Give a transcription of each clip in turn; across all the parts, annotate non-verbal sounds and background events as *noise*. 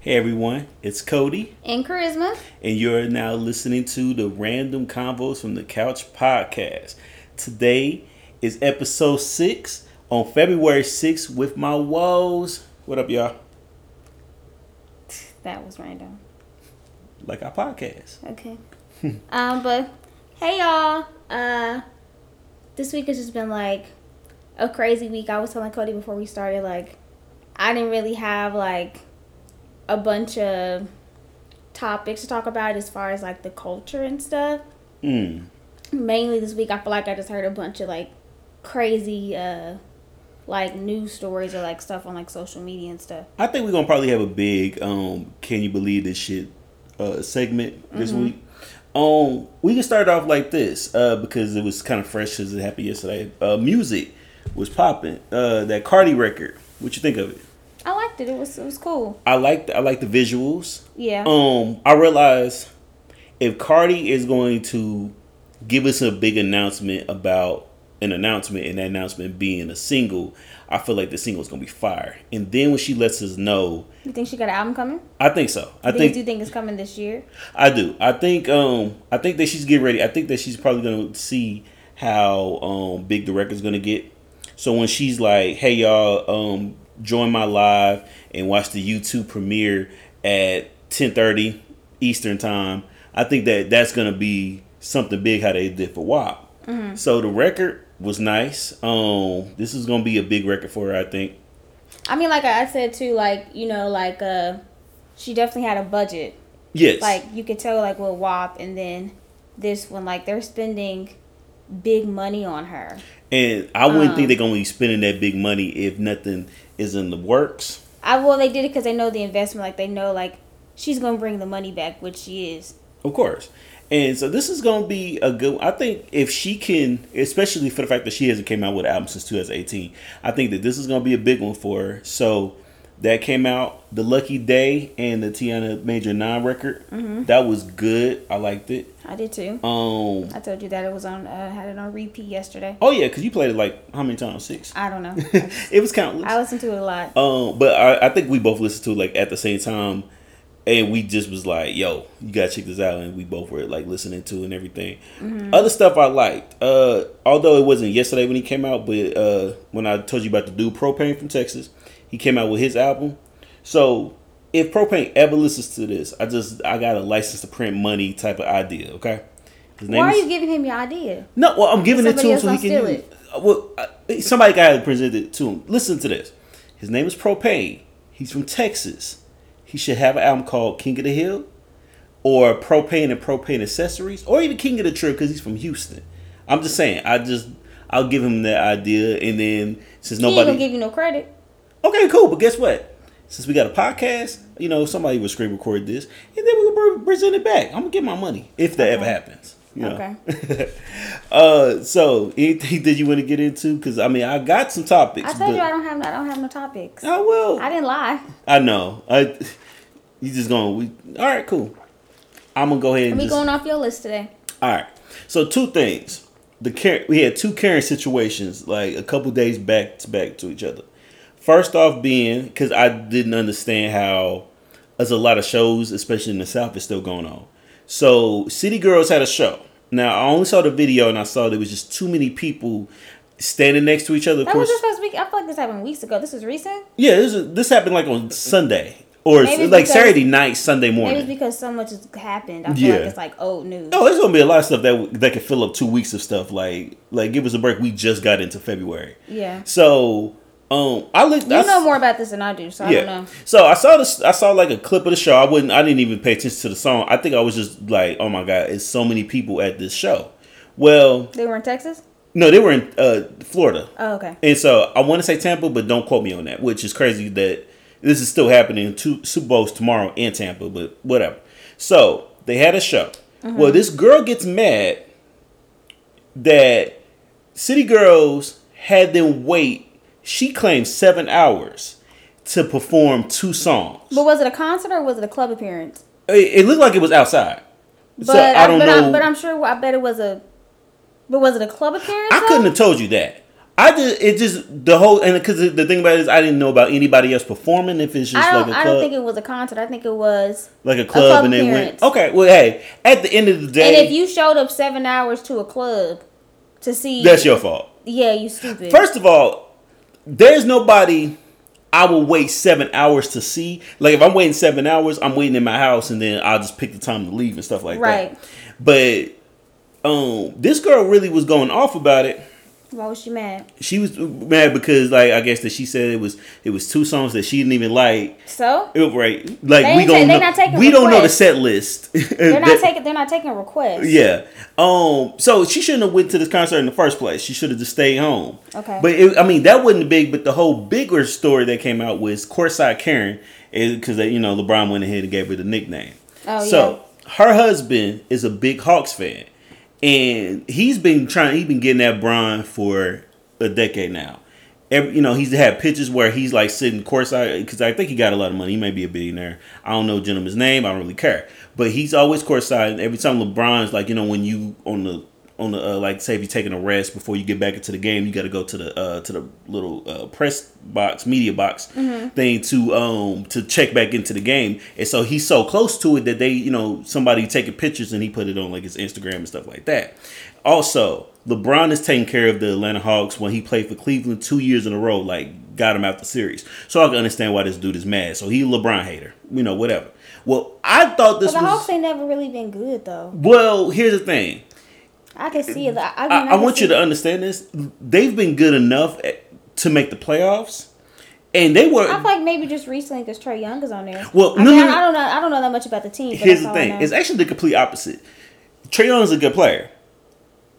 Hey everyone, it's Cody, And Charisma. and you're now listening to the Random Convos from the Couch podcast. Today is episode six on February 6th with my woes. What up, y'all? That was random. Like our podcast. Okay. *laughs* um, but hey y'all. Uh this week has just been like a crazy week. I was telling Cody before we started, like, I didn't really have like a bunch of topics to talk about as far as like the culture and stuff. Mm. Mainly this week I feel like I just heard a bunch of like crazy uh like news stories or like stuff on like social media and stuff. I think we're gonna probably have a big um can you believe this shit uh segment this week. Um we can start off like this, uh, because it was kind of fresh as it happened yesterday. Uh music was popping. Uh that Cardi record. What you think of it? Liked it. It was it was cool. I like I like the visuals. Yeah. Um, I realize if Cardi is going to give us a big announcement about an announcement, and that announcement being a single, I feel like the single is gonna be fire. And then when she lets us know, You think she got an album coming? I think so. I Do think you think it's coming this year? I do. I think um I think that she's getting ready. I think that she's probably gonna see how um big the record's gonna get. So when she's like, "Hey y'all, um, join my live and watch the YouTube premiere at 10:30 Eastern time," I think that that's gonna be something big how they did for WAP. So the record was nice. Um, this is gonna be a big record for her, I think. I mean, like I said too, like you know, like uh, she definitely had a budget. Yes. Like you could tell, like with WAP, and then this one, like they're spending big money on her. and I wouldn't Um, think they're gonna be spending that big money if nothing is in the works. I well, they did it because they know the investment. Like they know, like she's gonna bring the money back, which she is. Of course. And so this is to be a good I think if she can especially for the fact that she hasn't came out with an album since 2018. I think that this is to be a big one for her. So that came out the Lucky Daye and the Tiana Major9 record. That was good. I liked it. I did too. Um I told you that it was on. Uh, had it on repeat yesterday. Oh yeah, cuz you played it like how many times? 6. I don't know. *laughs* it was countless. I listened to it a lot. Um, but I, I think we both listened to it like at the same time, and we just was like, "Yo, you gotta check this out," and we both were like listening to it and everything. Other stuff I liked, uh, although it wasn't yesterday when he came out, but uh, when I told you about the dude Propane from Texas, he came out with his album. So if Propane ever listens to this, I just I got a license to print money type of idea. Okay. His Why are you giving him your idea? no, well, I'm giving it to him so he can steal use it. Well, uh, somebody got to present it to him. Listen to this. His name is Propane. He's from Texas. He should have an album called King of the Hill, or Propane and Propane Accessories, or even King of the Trip because he's from Houston. I'm just saying. I just I'll give him that idea, and then since He nobody gonna give you no credit. Okay, cool. But guess what? Since we got a podcast, you know, somebody will screen record this, and then we'll pre- present it back. I'm gonna get my money if that ever happens. You know? Okay. *laughs* uh, so anything that you want to get into? Because I mean, I got some topics. I told you I don't have. I don't have no topics. I will. I didn't lie. I know. I. *laughs* You just gonna. We, all right, cool. I'm gonna go ahead and We just, going off your list today. all right. So two things. The Karen, we had two Karen situations like a couple days back to back to each other. First off, being because I didn't understand how there's a lot of shows, especially in the South, is still going on. So City Girls had a show. Now I only saw the video and I saw there was just too many people standing next to each other. Of That was course, just supposed to be. I feel like this happened weeks ago. This is recent. yeah, this, is, this happened like on Sunday or Maybe like because- Saturday night, Sunday morning. Maybe because so much has happened. I feel Yeah. like it's like old news. Oh, there's gonna be a lot of stuff that that could fill up two weeks of stuff. Like, like give us a break. We just got into February, Yeah. so um, I looked. You I, know more about this than I do, so I Yeah. don't know. So I saw this. I saw like a clip of the show. I wouldn't. I didn't even pay attention to the song. I think I was just like, oh my god, it's so many people at this show. Well, They were in Texas. no, they were in uh, Florida. Oh, okay. And so I want to say Tampa, but don't quote me on that, which is crazy that this is still happening. Two Super Bowls tomorrow in Tampa, but whatever. So they had a show. Well, this girl gets mad that City Girls had them wait. She claimed seven hours to perform two songs. But was it a concert or was it a club appearance? It, it looked like it was outside. But so I don't but know. I'm, but I'm sure. I bet it was a. But was it a club appearance? I though? couldn't have told you that. I just it just the whole and because the thing about it is I didn't know about anybody else performing. If it's just I like a I club, I don't think it was a concert. I think it was. like a club club, and they went. Okay, well, hey, at the end of the day, And if you showed up seven hours to a club to see, that's your fault. yeah, you stupid. First of all, there's nobody I will wait seven hours to see. Like if I'm waiting seven hours, I'm waiting in my house, and then I'll just pick the time to leave and stuff like Right. that. Right. But um, this girl really was going off about it. Why was she mad? She was mad because, like, I guess that she said it was it was two songs that she didn't even like. So It- right? Like we don't ta- know, not taking we don't know the set list. *laughs* they're not taking. They're not taking requests. Yeah. Um. So she shouldn't have went to this concert in the first place. She should have just stayed home. Okay. But it, I mean, that wasn't big. But the whole bigger story that came out was courtside Karen, is because that you know LeBron went ahead and gave her the nickname. Oh, yeah. so her husband is a big Hawks fan, and he's been trying. He's been getting at Bron for a decade now. Every, you know, he's had pictures where he's like sitting courtside because I think he got a lot of money. He may be a billionaire. I don't know gentleman's name. I don't really care. But he's always courtside. Every time LeBron's like, you know, when you on the on the uh, like say if you're taking a rest before you get back into the game, you got to go to the uh, to the little uh, press box, media box thing to um to check back into the game. And so he's so close to it that they, you know, somebody taking pictures and he put it on like his Instagram and stuff like that. Also, LeBron is taking care of the Atlanta Hawks when he played for Cleveland two years in a row, like got him out the series. So I can understand why this dude is mad. So he a LeBron hater, you know, whatever. Well, I thought But this the was Hawks ain't never really been good though. well. Here's the thing. I can see it. I, I, mean, I, I want you to understand this. They've been good enough at- to make the playoffs, and they were. I feel like maybe just recently because Trae Young is on there. Well, I, no, mean, no, I, no. I don't know. I don't know that much about the team. But Here's the thing: it's actually the complete opposite. Trae Young is a good player,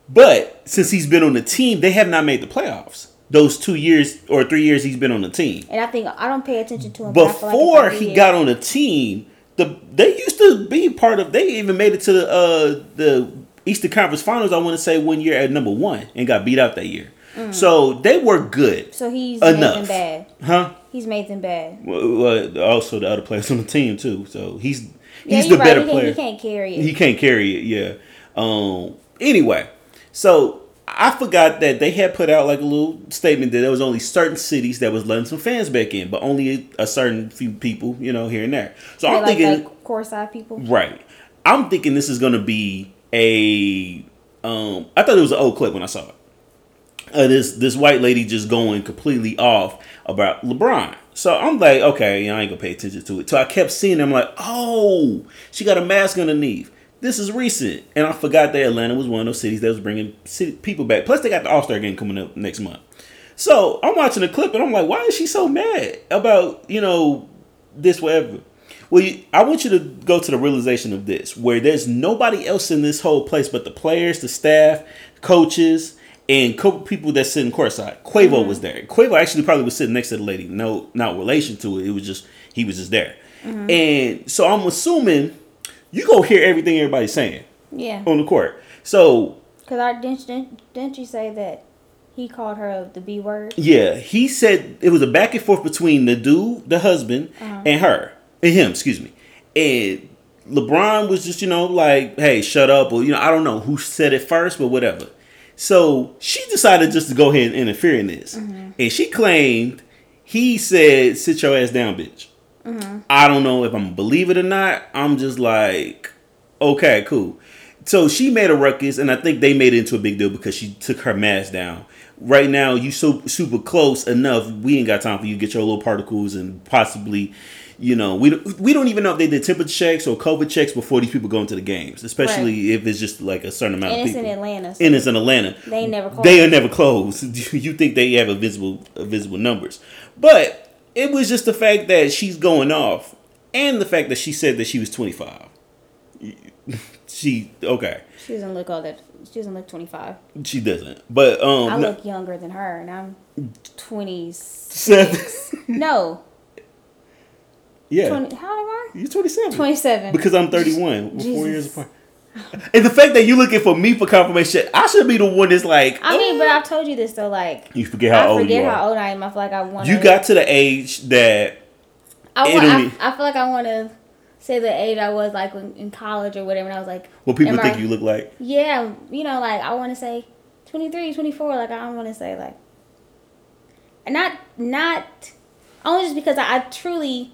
but since he's been on the team, they have not made the playoffs. Those two years or three years he's been on the team. and I think I don't pay attention to him. feel like Before he got on the team, the they used to be part of. They even made it to the uh, the Eastern Conference Finals. I want to say one year at number one and got beat out that year. So they were good, so he's made them bad. huh? He's made them bad. Well, well, also the other players on the team too. So he's he's you're the right. better he, player. He can't carry it. He can't carry it. Yeah. Um. Anyway, so I forgot that they had put out like a little statement that there was only certain cities that was letting some fans back in, but only a certain few people, you know, here and there. So I'm like, thinking, like courtside people. right? I'm thinking this is going to be a. Um. I thought it was an old clip when I saw it. Uh, this this white lady just going completely off about LeBron. So I'm like, okay, I ain't gonna pay attention to it. So I kept seeing them like, oh, she got a mask underneath. This is recent, and I forgot that Atlanta was one of those cities that was bringing city, people back. Plus, they got the All Star game coming up next month. So I'm watching the clip, and I'm like, why is she so mad about you know this whatever? Well, you, I want you to go to the realization of this, where there's nobody else in this whole place but the players, the staff, coaches, and couple people that sit in courtside. Quavo mm-hmm. was there. Quavo actually probably was sitting next to the lady. No, not relation to it. It was just he was just there. Mm-hmm. And so I'm assuming you go hear everything everybody's saying Yeah. on the court. So Because I didn't, didn't didn't you say that he called her the B word? Yeah, he said it was a back and forth between the dude, the husband, uh-huh. and her, Eh, him, excuse me. And LeBron was just, you know, like, hey, shut up, or, you know, I don't know who said it first, but whatever. So she decided just to go ahead and interfere in this. Mm-hmm. And she claimed he said, sit your ass down, bitch. Mm-hmm. I don't know if I'm gonna believe it or not. I'm just like, okay, cool. So she made a ruckus, and I think they made it into a big deal because she took her mask down. Right now, you so super close enough. We ain't got time for you to get your little particles and possibly, you know, we don't, we don't even know if they did temperature checks or COVID checks before these people go into the games, especially if it's just like a certain amount And of people. And it's in. Atlanta. So and it's in Atlanta. they never closed. They are never closed. *laughs* You think they have a visible, a visible numbers, but it was just the fact that she's going off, and the fact that she said that she was twenty five. *laughs* She okay, she doesn't look all that. She doesn't look twenty five. she doesn't. But um, I no- look younger than her, and I'm twenty six. No, yeah, 20, how old am I? you're twenty seven. Twenty seven. Because I'm thirty one. We're four years apart. And the fact that you're looking for me for confirmation, I should be the one that's like. I mean, but oh. I've told you this though. Like, you forget how I old forget you are. how old I am. I feel like I want. you got to the age that I, want, I, I feel like I want to say the age I was like when, in college or whatever. And I was like, what people think I- you look like. Yeah, you know, like I want to say 23, 24. Like I don't want to say like not not only just because I, I truly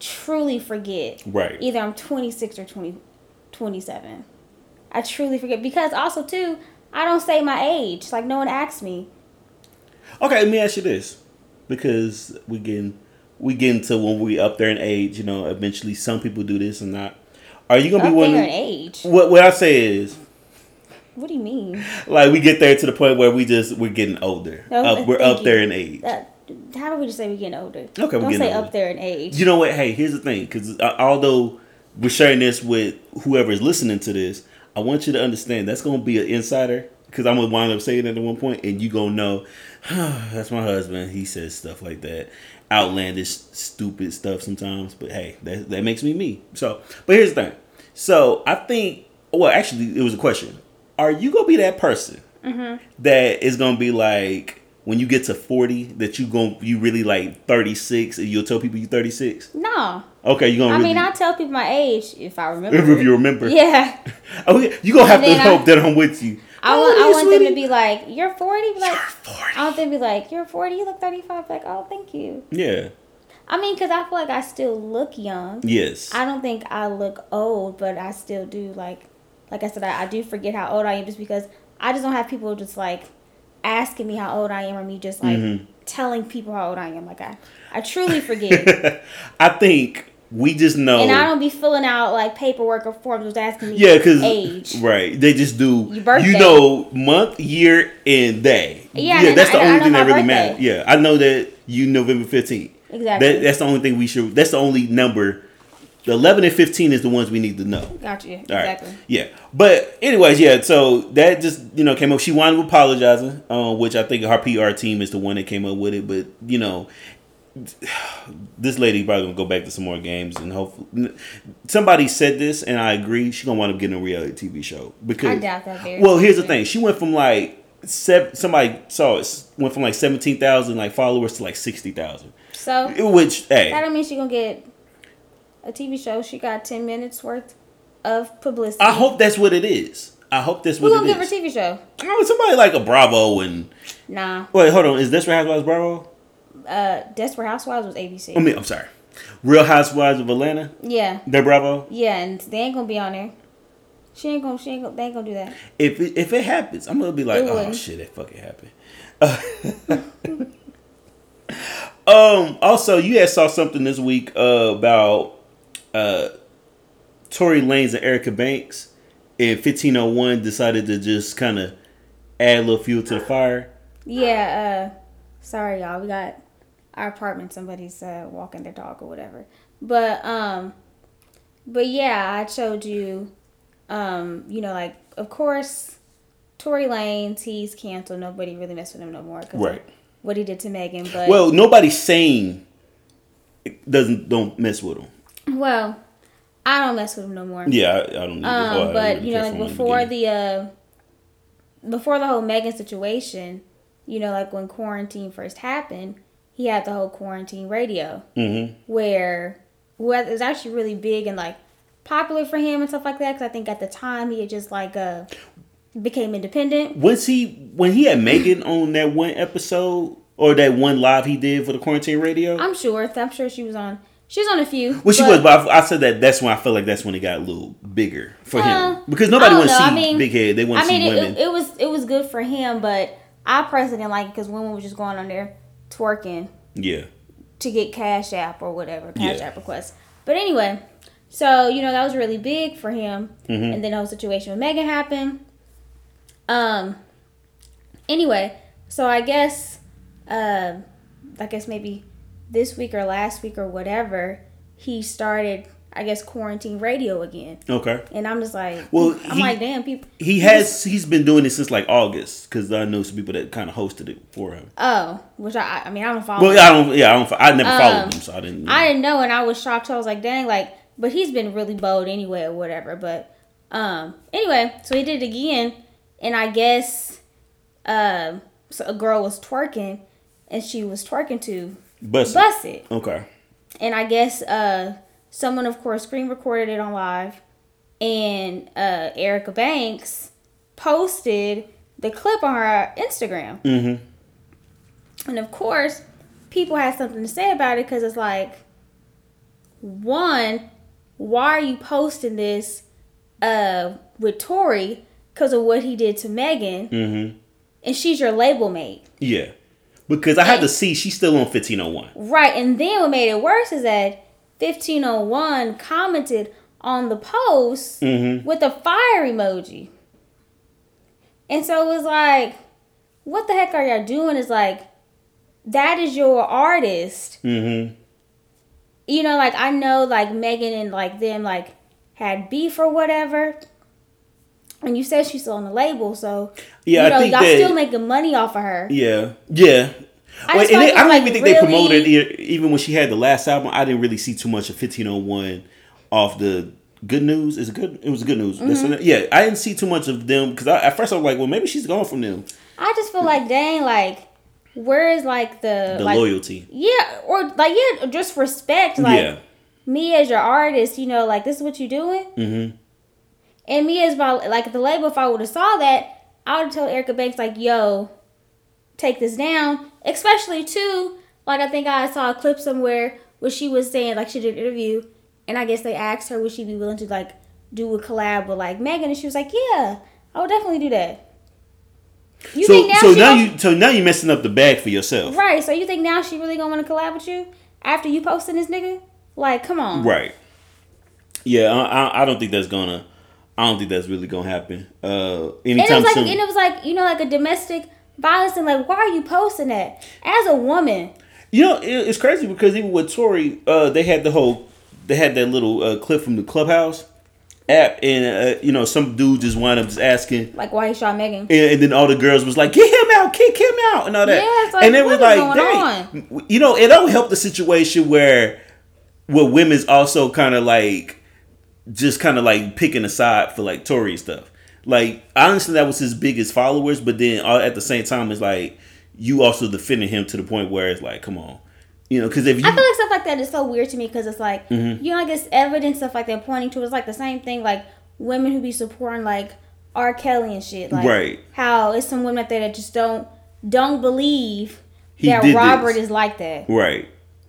truly forget. Right. Either I'm 26 or 20, 27. I truly forget because also too I don't say my age. Like no one asks me. Okay, let me ask you this, because we getting we get into when we up there in age. You know, eventually some people do this and not. Are you gonna Up be one? there in age. What what I say is, What do you mean? like we get there to the point where we just we're getting older. Up- we're up there in age. That, how do we just say we're getting older? Okay, we're Don't getting say older. up there in age. You know what? Hey, here's the thing, because uh, although we're sharing this with whoever is listening to this, I want you to understand that's gonna be an insider. Because I'm gonna wind up saying it at one point, and you gonna know *sighs* that's my husband. He says stuff like that, outlandish, stupid stuff sometimes. But hey, that that makes me me. So, but here's the thing. So I think, well, actually, it was a question. Are you gonna be that person that is gonna be like when you get to 40 that you going you really like 36 and you'll tell people you 36? no. Okay, you gonna I really, mean, I tell people my age if I remember. if you remember. Yeah. *laughs* Oh, yeah, you gonna have to I- hope that I'm with you. I How want, I want them to be like, you're 40? Like, You're 40. I want them to be like, you're 40? You look 35. Like, oh, thank you. Yeah. I mean, because I feel like I still look young. Yes. I don't think I look old, but I still do, like, like I said, I, I do forget how old I am just because I just don't have people just, like, asking me how old I am or me just, like, Mm-hmm. telling people how old I am. Like, I, I truly forget. *laughs* I think we just know. and I don't be filling out, like, paperwork or forms just asking me yeah, because age. right, they just do. Your birthday. You know, month, year, and day. Yeah, and that's I- the I only know thing that really matters. Yeah, I know that you November fifteenth. Exactly. That, that's the only thing we should. That's the only number. The eleven and fifteen is the ones we need to know. Gotcha. you. All right. Exactly. Yeah. But anyways, yeah. So that just you know came up. She wound up apologizing, uh, which I think her PR team is the one that came up with it. But you know, *sighs* this lady probably gonna go back to some more games and hopefully somebody said this and I agree. She gonna wind up getting a reality TV show because I doubt that very Well, here's the thing. She went from like seven. Somebody saw it went from like seventeen thousand like followers to like sixty thousand. So, Which hey, that don't mean she gonna get a TV show. She got 10 minutes worth of publicity. I hope that's what it is. I hope that's Who what gonna it give her is. TV show? Oh, somebody like a Bravo and Nah. wait, hold on. Is this Real Housewives Bravo? Uh, Desperate Housewives was ABC. I mean, I'm sorry. Real Housewives of Atlanta. yeah. They're Bravo. Yeah, and they ain't gonna be on there. She ain't gonna. She ain't gonna. They ain't gonna do that. If it, if it happens, I'm gonna be like, It oh wouldn't. shit, that fucking happened. *laughs* um. Also, you had saw something this week uh, about uh, Tory Lanez and Erica Banks, and 1501 decided to just kind of add a little fuel to the fire. Yeah. Uh, sorry y'all. We got our apartment. Somebody's uh walking their dog or whatever. But um, but yeah, I showed you. Um, you know, like of course, Tory Lanez. He's canceled. Nobody really mess with him no more. 'cause Right. What he did to Megan, but Well, nobody's saying it doesn't don't mess with him. Well, I don't mess with him no more. Yeah, I, I don't. Um, well, but you know, like for him in before the uh, before the whole Megan situation, you know, like when quarantine first happened, he had the whole quarantine radio Mhm. where was actually really big and like popular for him and stuff like that. Because I think at the time he had just like uh became independent. Was he when he had Megan *clears throat* on that one episode or that one live he did for the quarantine radio? I'm sure. I'm sure she was on. She was on a few. well, she but- was, but I, I said that that's when I felt like that's when it got a little bigger for Uh, him because nobody I wants to see. I mean- big head. They want I to mean, see it, women. it, it was it was good for him, but I personally didn't like it because women was just going on there twerking. yeah, to get Cash App or whatever Cash Yeah. App requests. But anyway, so you know that was really big for him, Mm-hmm. and then the whole situation with Megan happened. Um. Anyway, so I guess, uh, I guess maybe this week or last week or whatever, he started. I guess quarantine radio again, okay. and I'm just like, Well, I'm he- like, damn, people. He has he's been doing it since like August because I know some people that kind of hosted it for him. Oh, which I, I mean, I don't follow. Well, I don't. Yeah, I don't. I never Um, followed him, so I didn't. Know. I didn't know, and I was shocked. I was like, dang, like, but he's been really bold anyway, or whatever. But um, anyway, so he did it again, and I guess um, so a girl was twerking, and she was twerking to Bust. it. Okay. and I guess uh, someone, of course, screen recorded it on live, and uh, Erica Banks posted the clip on her Instagram. Mm-hmm. And of course, people had something to say about it because it's like, one, why are you posting this uh, with Tory because of what he did to Megan? Mm-hmm. And she's your label mate. Yeah. Because I had to see she's still on 1501. Right. And then what made it worse is that 1501 commented on the post Mm-hmm. with a fire emoji. And so it was like, what the heck are y'all doing? Is like, that is your artist. Mm-hmm. You know, like I know like Megan and like them like had beef or whatever. And you said she's still on the label, so Yeah, you know, I think y'all that. still making money off of her. yeah, yeah. I and they, I don't it's, even think like, they promoted it even when she had the last album. I didn't really see too much of 1501 off the Good News. Is good? It was Good News. Mm-hmm. yeah, I didn't see too much of them because at first I was like, well, maybe she's gone from them. I just feel like dang, like where is like the, The like loyalty. yeah, or like yeah, just respect. Like yeah. me as your artist, you know, like this is what you're doing. Mm-hmm. And me as my like the label, if I would have saw that, I would have told Erica Banks like, "Yo, take this down." Especially too, like I think I saw a clip somewhere where she was saying like she did an interview, and I guess they asked her would she be willing to like do a collab with like Megan, and she was like, "Yeah, I would definitely do that." You So think now so now you so now you messing up the bag for yourself. right? So you think now she really gonna want to collab with you after you posting this nigga? Like, come on, Right. Yeah, I, I, I don't think that's gonna. I don't think that's really gonna happen. Uh, And it anytime was like, soon. and it was like, you know, like a domestic violence and Like, why are you posting that as a woman? You know, it, it's crazy because even with Tory, uh, they had the whole, they had that little uh, clip from the Clubhouse app, and uh, you know, some dude just wound up just asking, Like, why he shot Megan? and, and then all the girls was like, "Get him out, kick him out," and all that. Yeah, it's like, and it was like, going dang, you know, it don't help the situation where, where women's also kind of like, just kind of like picking a side for like Tory stuff. Like, honestly, that was his biggest followers, but then uh, at the same time, it's like you also defending him to the point where it's like, come on, you know, because if you I feel like stuff like that is so weird to me because it's like, Mm-hmm. you know, like this evidence stuff like they're pointing to. It's like the same thing, like women who be supporting like R. Kelly and shit. Like, Right. How it's some women out there that just don't don't believe He that Robert this. is like that. Right.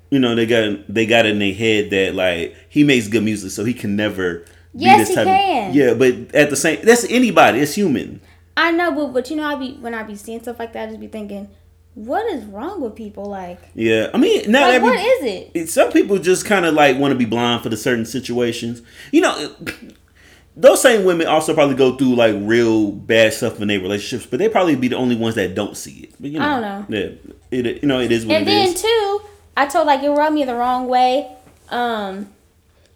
You know, they got they got in their head that like he makes good music, so he can never Yes, he of can. Yeah, but at the same that's anybody, it's human. I know, but but you know, I be when I be seeing stuff like that, I just be thinking, what is wrong with people? Like, Yeah. I mean not like every what is it? it- some people just kind of like want to be blind for the certain situations. You know, *clears throat* those same women also probably go through like real bad stuff in their relationships, but they probably be the only ones that don't see it. But you know, I don't know. Yeah, it you know it is what And it then is. too, I told like it rubbed me the wrong way. Um,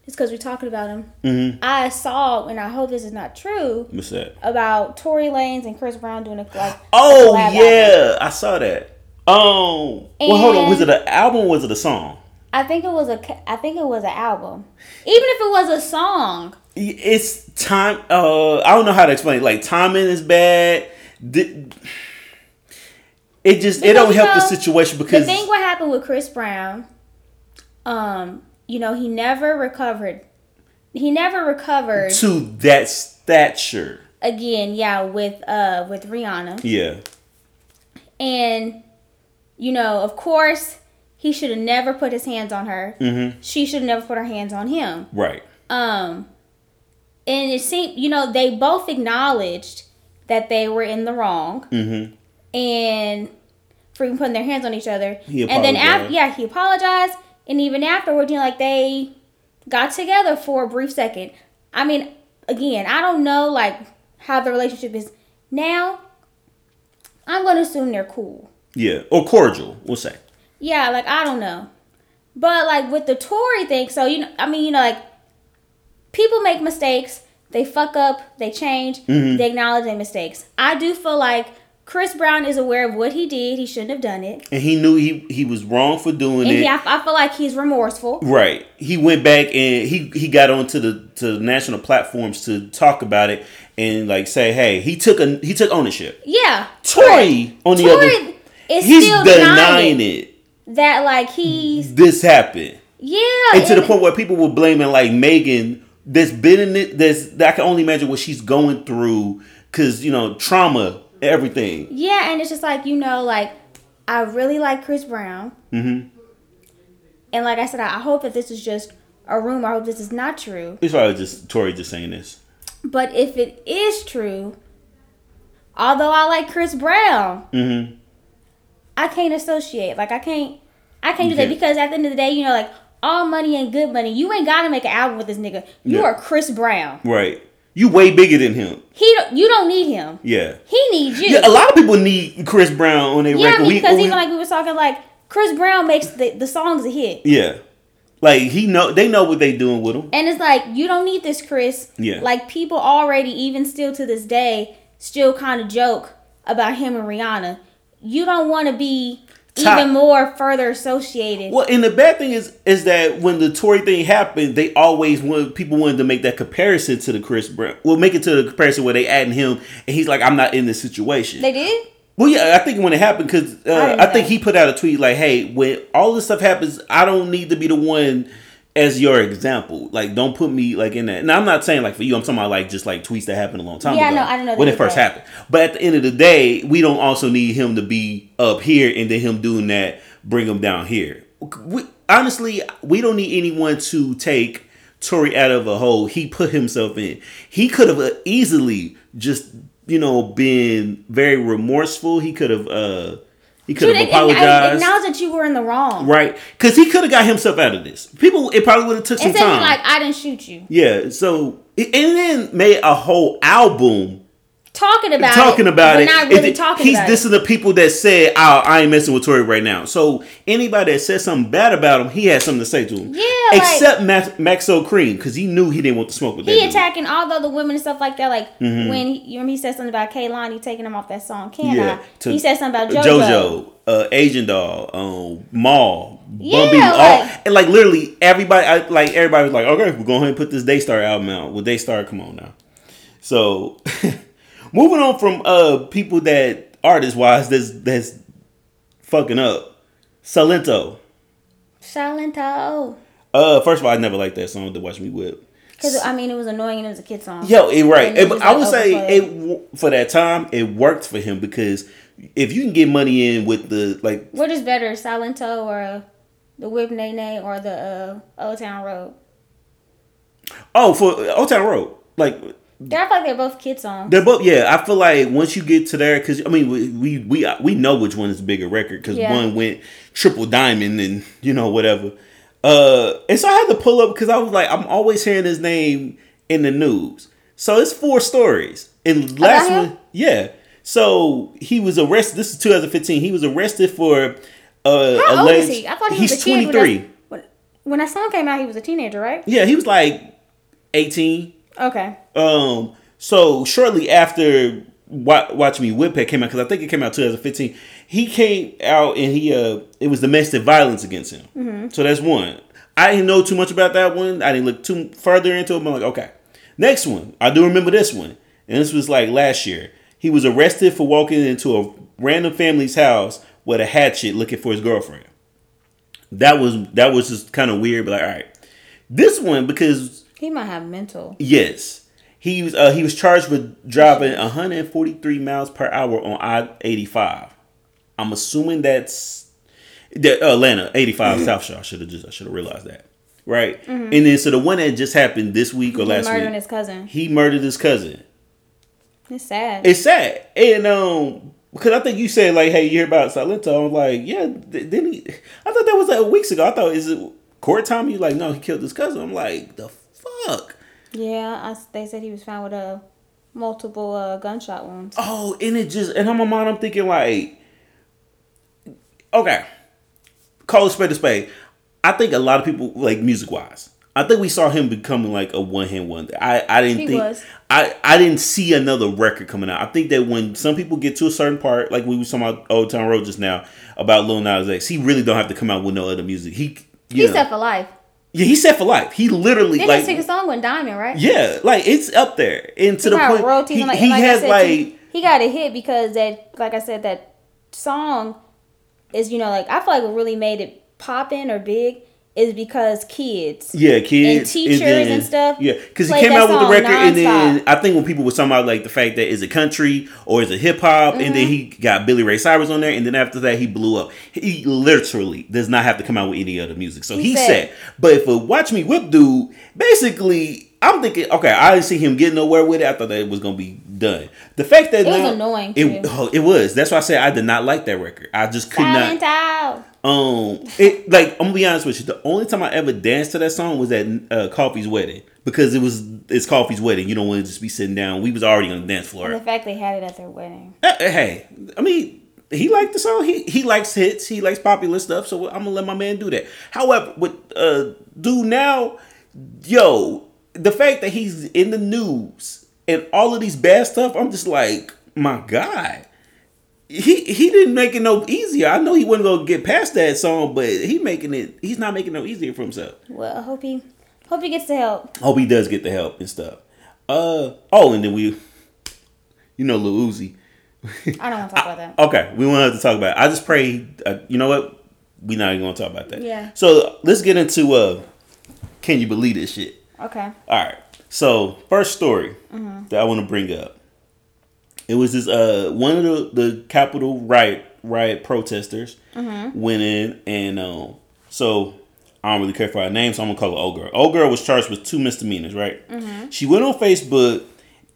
it's because we're talking about him. Mm-hmm. I saw, and I hope this is not true, What's that? about Tory Lanez and Chris Brown doing a like. *gasps* Oh album. yeah, I saw that. Oh, well, hold on. Was it an album? or Was it a song? I think it was a. I think it was an album. Even if it was a song, It's time. Uh, I don't know how to explain. it. Like timing is bad. Di- It just it Because, don't you help the know, situation the because thing what happened with Chris Brown, um, you know, he never recovered. He never recovered to that stature. again. Yeah, with uh with Rihanna. Yeah, And, you know, of course, he should have never put his hands on her. Mm-hmm. She should have never put her hands on him. right. Um, and it seemed, you know, they both acknowledged that they were in the wrong Mm-hmm. And for even putting their hands on each other. He and then after, yeah, he apologized. And even afterwards, you know, like they got together for a brief second. I mean, again, I don't know like how the relationship is now. I'm gonna assume they're cool. Yeah, or cordial. We'll say. Yeah, like I don't know. But like with the Tory thing, so you know I mean, you know, like people make mistakes, they fuck up, they change, Mm-hmm. they acknowledge their mistakes. I do feel like Chris Brown is aware of what he did, he shouldn't have done it. And he knew he he was wrong for doing And it. he, I, I feel like he's remorseful. Right. He went back and he he got onto the to the national platforms to talk about it and like say, hey, he took a he took ownership. Yeah. Tory on the Tory other, is he's still denying denying it. that like he's This happened, yeah. and to the point where people were blaming like Megan. That's been in it. That's I can only imagine what she's going through because you know trauma, everything. Yeah, and it's just like you know, like I really like Chris Brown. Mm-hmm. And like I said, I hope that this is just a rumor. I hope this is not true. It's probably just Tory just saying this. But if it is true, although I like Chris Brown, Mm-hmm. I can't associate. Like I can't I can't You do that can't. because at the end of the day, you know, like all money ain't good money. You ain't gotta make an album with this nigga. You Yeah. are Chris Brown. Right. You way bigger than him. He don't, you don't need him. Yeah. He needs you. Yeah, a lot of people need Chris Brown on their Yeah, record. We- because we- even like we were talking, like Chris Brown makes the, the songs a hit, yeah. Like he know they know what they doing with him. and it's like you don't need this, Chris. Yeah. Like people already, even still to this day, still kind of joke about him and Rihanna. You don't want to be Top- even more further associated. Well, and the bad thing is, is that when the Tory thing happened, they always wanted people wanted to make that comparison to the Chris Brown. Well, make it to the comparison where they adding him, and he's like, "I'm not in this situation." They did. well, yeah, I think when it happened, because I uh, didn't I, think he put out a tweet like, "Hey, when all this stuff happens, I don't need to be the one." As your example, like don't put me like in that. Now I'm not saying like for you. I'm talking about like just like tweets that happened a long time Yeah, ago. know- I didn't know when it first that. happened. But at the end of the day, we don't also need him to be up here and then him doing that bring him down here. We, honestly, we don't need anyone to take Tory out of a hole he put himself in. He could have uh, easily just you know been very remorseful. He could have uh he could have apologized. Acknowledge that you were in the wrong. Right, because he could have got himself out of this. People, it probably would have took some time. like, I didn't shoot you. yeah, so and then made a whole album Talking about talking it, about but it. not really then talking he's about dissing the people that said, oh, I ain't messing with Tory right now. So anybody that said something bad about him, he had something to say to him. Yeah, like- Except Max, Maxo Kream, because he knew he didn't want to smoke with it. that He dude. attacking all the other women and stuff like that. Like Mm-hmm. when he, you remember he said something about Kehlani taking him off that song. Can Yeah, I? to- He said something about JoJo. JoJo, uh, Asian Doll, um, Maul, Yeah, B, all, and like literally everybody, I, like everybody was like, okay, we're going ahead and put this Daystar album out. Well, Daystar, come on now. So, *laughs* moving on from uh people that artist wise that's that's fucking up, Salento. Silento. Uh, first of all, I never liked that song to watch me whip. Because I mean, it was annoying and it was a kid song. Yo, it right. It I would like, say overplayed. it for that time it worked for him because if you can get money in with the like What is better, Silento or uh, the Whip Nae Nae or the uh, Old Town Road? oh for Old Town Road like I feel like they're both kid songs. they're both yeah I feel like once you get to there because I mean we we we, we know which one is the bigger record because Yeah. one went triple diamond and you know whatever uh and so I had to pull up because I was like I'm always hearing his name in the news so it's four stories and last one yeah so he was arrested this is 2015 he was arrested for uh How old is he? I thought he he's was a kid. 23 When, when, when that song came out, he was a teenager, right? yeah he was like 18 Okay. um so shortly after Wa- Watch Me Whip It came out because I think it came out 2015 he came out and he uh it was domestic violence against him. Mm-hmm. so that's one. I didn't know too much about that one. I didn't look too further into it but I'm like okay. Next one. I do remember this one. And this was like last year. He was arrested for walking into a random family's house with a hatchet looking for his girlfriend. That was that was just kind of weird but like all right. This one because He might have mental. Yes. He was uh, he was charged with driving 143 miles per hour on I-85. I'm assuming that's that uh, Atlanta 85 South Shore. I should have just I should have realized that. Right? And then so the one that just happened this week or He last murdering week, his cousin. he murdered his cousin. It's sad. It's sad. And um because I think you said like, hey, you hear about Salento?" I'm like, yeah. th- Then he, I thought that was like weeks ago. I thought is it court time? You like, no, he killed his cousin. I'm like, the fuck. yeah, I, they said he was found with uh, multiple uh, gunshot wounds. Oh, and it just and in my mind I'm thinking like, okay, call a spade a spade. I think a lot of people like music wise. I think we saw him becoming like a one hand wonder. I I didn't He think was. I I didn't see another record coming out. I think that when some people get to a certain part, like we were talking about Old Town Road just now about Lil Nas X, he really don't have to come out with no other music. He you He's know, set for life. Yeah, he's set for life. He literally Then like his second song went diamond, right? yeah, like it's up there and to he the point royalties he, like, he like has said, like too, he got a hit because that like I said that song is you know like I feel like what really made it poppin' or big is because kids. Yeah, kids And teachers and stuff Yeah, because he came out with the record, and then. I think when people were talking about like the fact that is it country or is it hip hop, and Mm-hmm. then he got Billy Ray Cyrus on there, and then after that he blew up. He literally does not have to come out with any other music, so He he, said- said. But for Watch Me Whip dude, basically. I'm thinking, okay, I didn't see him getting nowhere with it. I thought that it was gonna be done. The fact that It was now- annoying, It, too. oh, it was. That's why I said I did not like that record. I just could not. Silent out. Um, it like I'm gonna be honest with you. The only time I ever danced to that song was at uh, Coffee's wedding because it was it's Coffee's wedding. You don't want to just be sitting down. We was already on the dance floor. And the fact they had it at their wedding. Eh, eh, Hey, I mean, he liked the song. He he likes hits. He likes popular stuff. So I'm gonna let my man do that. However, with uh, dude now, yo, the fact that he's in the news and all of these bad stuff, I'm just like, my God. He he didn't make it no easier. I know he wasn't gonna get past that song, but he making it. He's not making it no easier for himself. Well, I hope he hope he gets the help. Hope he does get the help and stuff. Uh oh, and then we, you know, Lil Uzi. I don't want to talk about that. *laughs* Okay, we won't have to talk about it. I just pray. Uh, you know what? We're not even gonna talk about that. Yeah. So let's get into uh, can you believe this shit? Okay. All right. So first story Mm-hmm. that I want to bring up. It was this uh one of the the Capitol riot riot protesters Mm-hmm. went in and um so I don't really care for her name, so I'm gonna call her old girl. Old girl was charged with two misdemeanors, right? Mm-hmm. She went on Facebook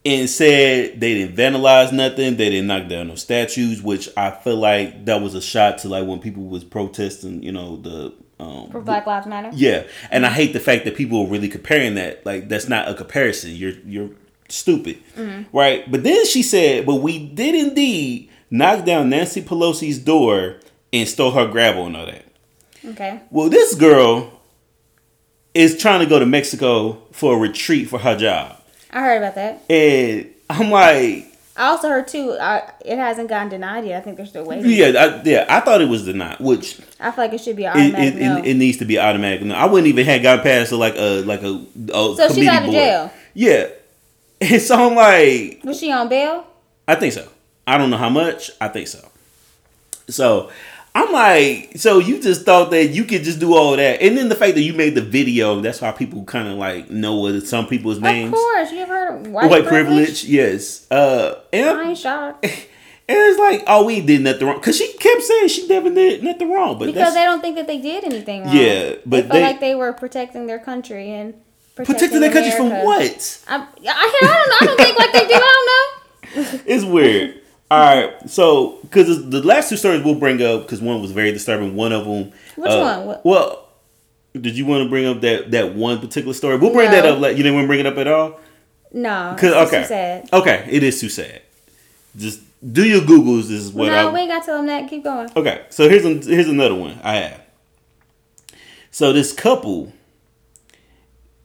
and said they didn't vandalize nothing, they didn't knock down no statues, which I feel like that was a shot to like when people was protesting, you know, the um For Black Lives Matter. yeah, and I hate the fact that people are really comparing that. Like that's not a comparison. You're you're stupid, right? But then she said, "But we did indeed knock down Nancy Pelosi's door and stole her gravel and all that." Okay. Well, this girl is trying to go to Mexico for a retreat for her job, I heard about that. and I'm like, I also heard too. I, it hasn't gotten denied yet. I think they're still waiting. yeah, I, yeah. I thought it was denied, which I feel like it should be an it, automatic it, no. it, it needs to be automatic. No, I wouldn't even have gotten past it like a like a, a So she's out of board. jail? Yeah, *laughs* it's on like, Was she on bail? I think so. I don't know how much. I think so. So I'm like, so you just thought that you could just do all that, and then the fact that you made the video. That's why people kind of like know what some people's names. Of course. You ever heard of white, White privilege? privilege, yes. Uh, and, I ain't shocked. *laughs* and it's like, oh, we did nothing wrong because she kept saying she never did nothing wrong, but Because they don't think that they did anything wrong. Yeah, but they felt they- like they were protecting their country and protecting, protecting their country from what? I, I, I don't know. I don't think like they do. I don't know. *laughs* It's weird. All right, so because the last two stories we'll bring up because one was very disturbing. One of them. Which uh, one? What- Well, did you want to bring up that that one particular story? We'll bring No. that up. Like you didn't want to bring it up at all. No. Cause okay, too sad. okay, it is too sad. Just do your googles. This is what no, I. we ain't got to tell them that. Keep going. Okay, so here's an, here's another one I have. So this couple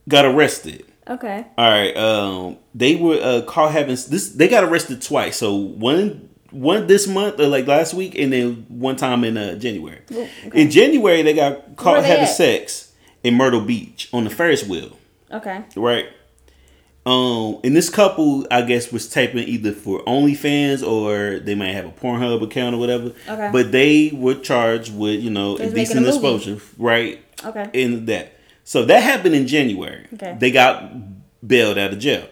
got arrested. Okay. All right. Um, they were uh caught having this. They got arrested twice. So one one this month, or like last week, and then one time in uh January. In January, they got caught they having at? sex in Myrtle Beach on the Ferris wheel. Okay. Right. Um, and this couple, I guess, was taping either for OnlyFans or they might have a Pornhub account or whatever. Okay. But they were charged with, you know, They was making a indecent exposure, right? Okay. In that. So that happened in January. Okay. Mm-hmm. They got bailed out of jail.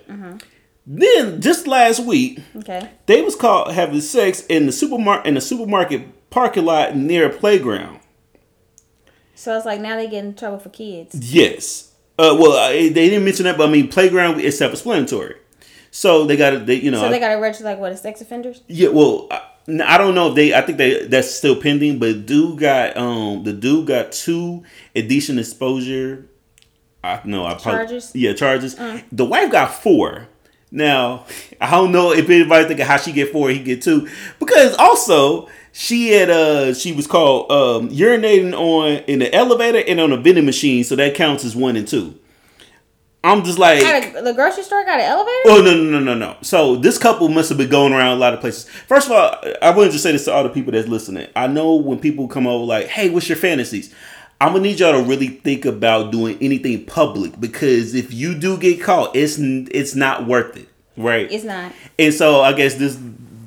Then just last week, Okay. they was caught having sex in the supermarket in the supermarket parking lot near a playground. So it's like now they get in trouble for kids. Yes. Uh, well, uh, they didn't mention that, but I mean, playground is self-explanatory. So they got to, they, you know, So they got to register like what, as sex offenders? yeah. Well, I, I don't know if they. I think they that's still pending. But dude got um the dude got two indecent exposure. I know I probably, Charges? Yeah, charges. The wife got four. Now *laughs* I don't know if anybody thinking how she get four, he get two, because also she had uh she was called um urinating on in the elevator and on a vending machine, so that counts as one and two. I'm just like a, the grocery store got an elevator? Oh no no no no no! So this couple must have been going around a lot of places. First of all, I wanted to just say this to all the people that's listening. I know when people come over like, "Hey, what's your fantasies?" I'm gonna need y'all to really think about doing anything public because if you do get caught, it's it's not worth it, right? It's not. And so I guess this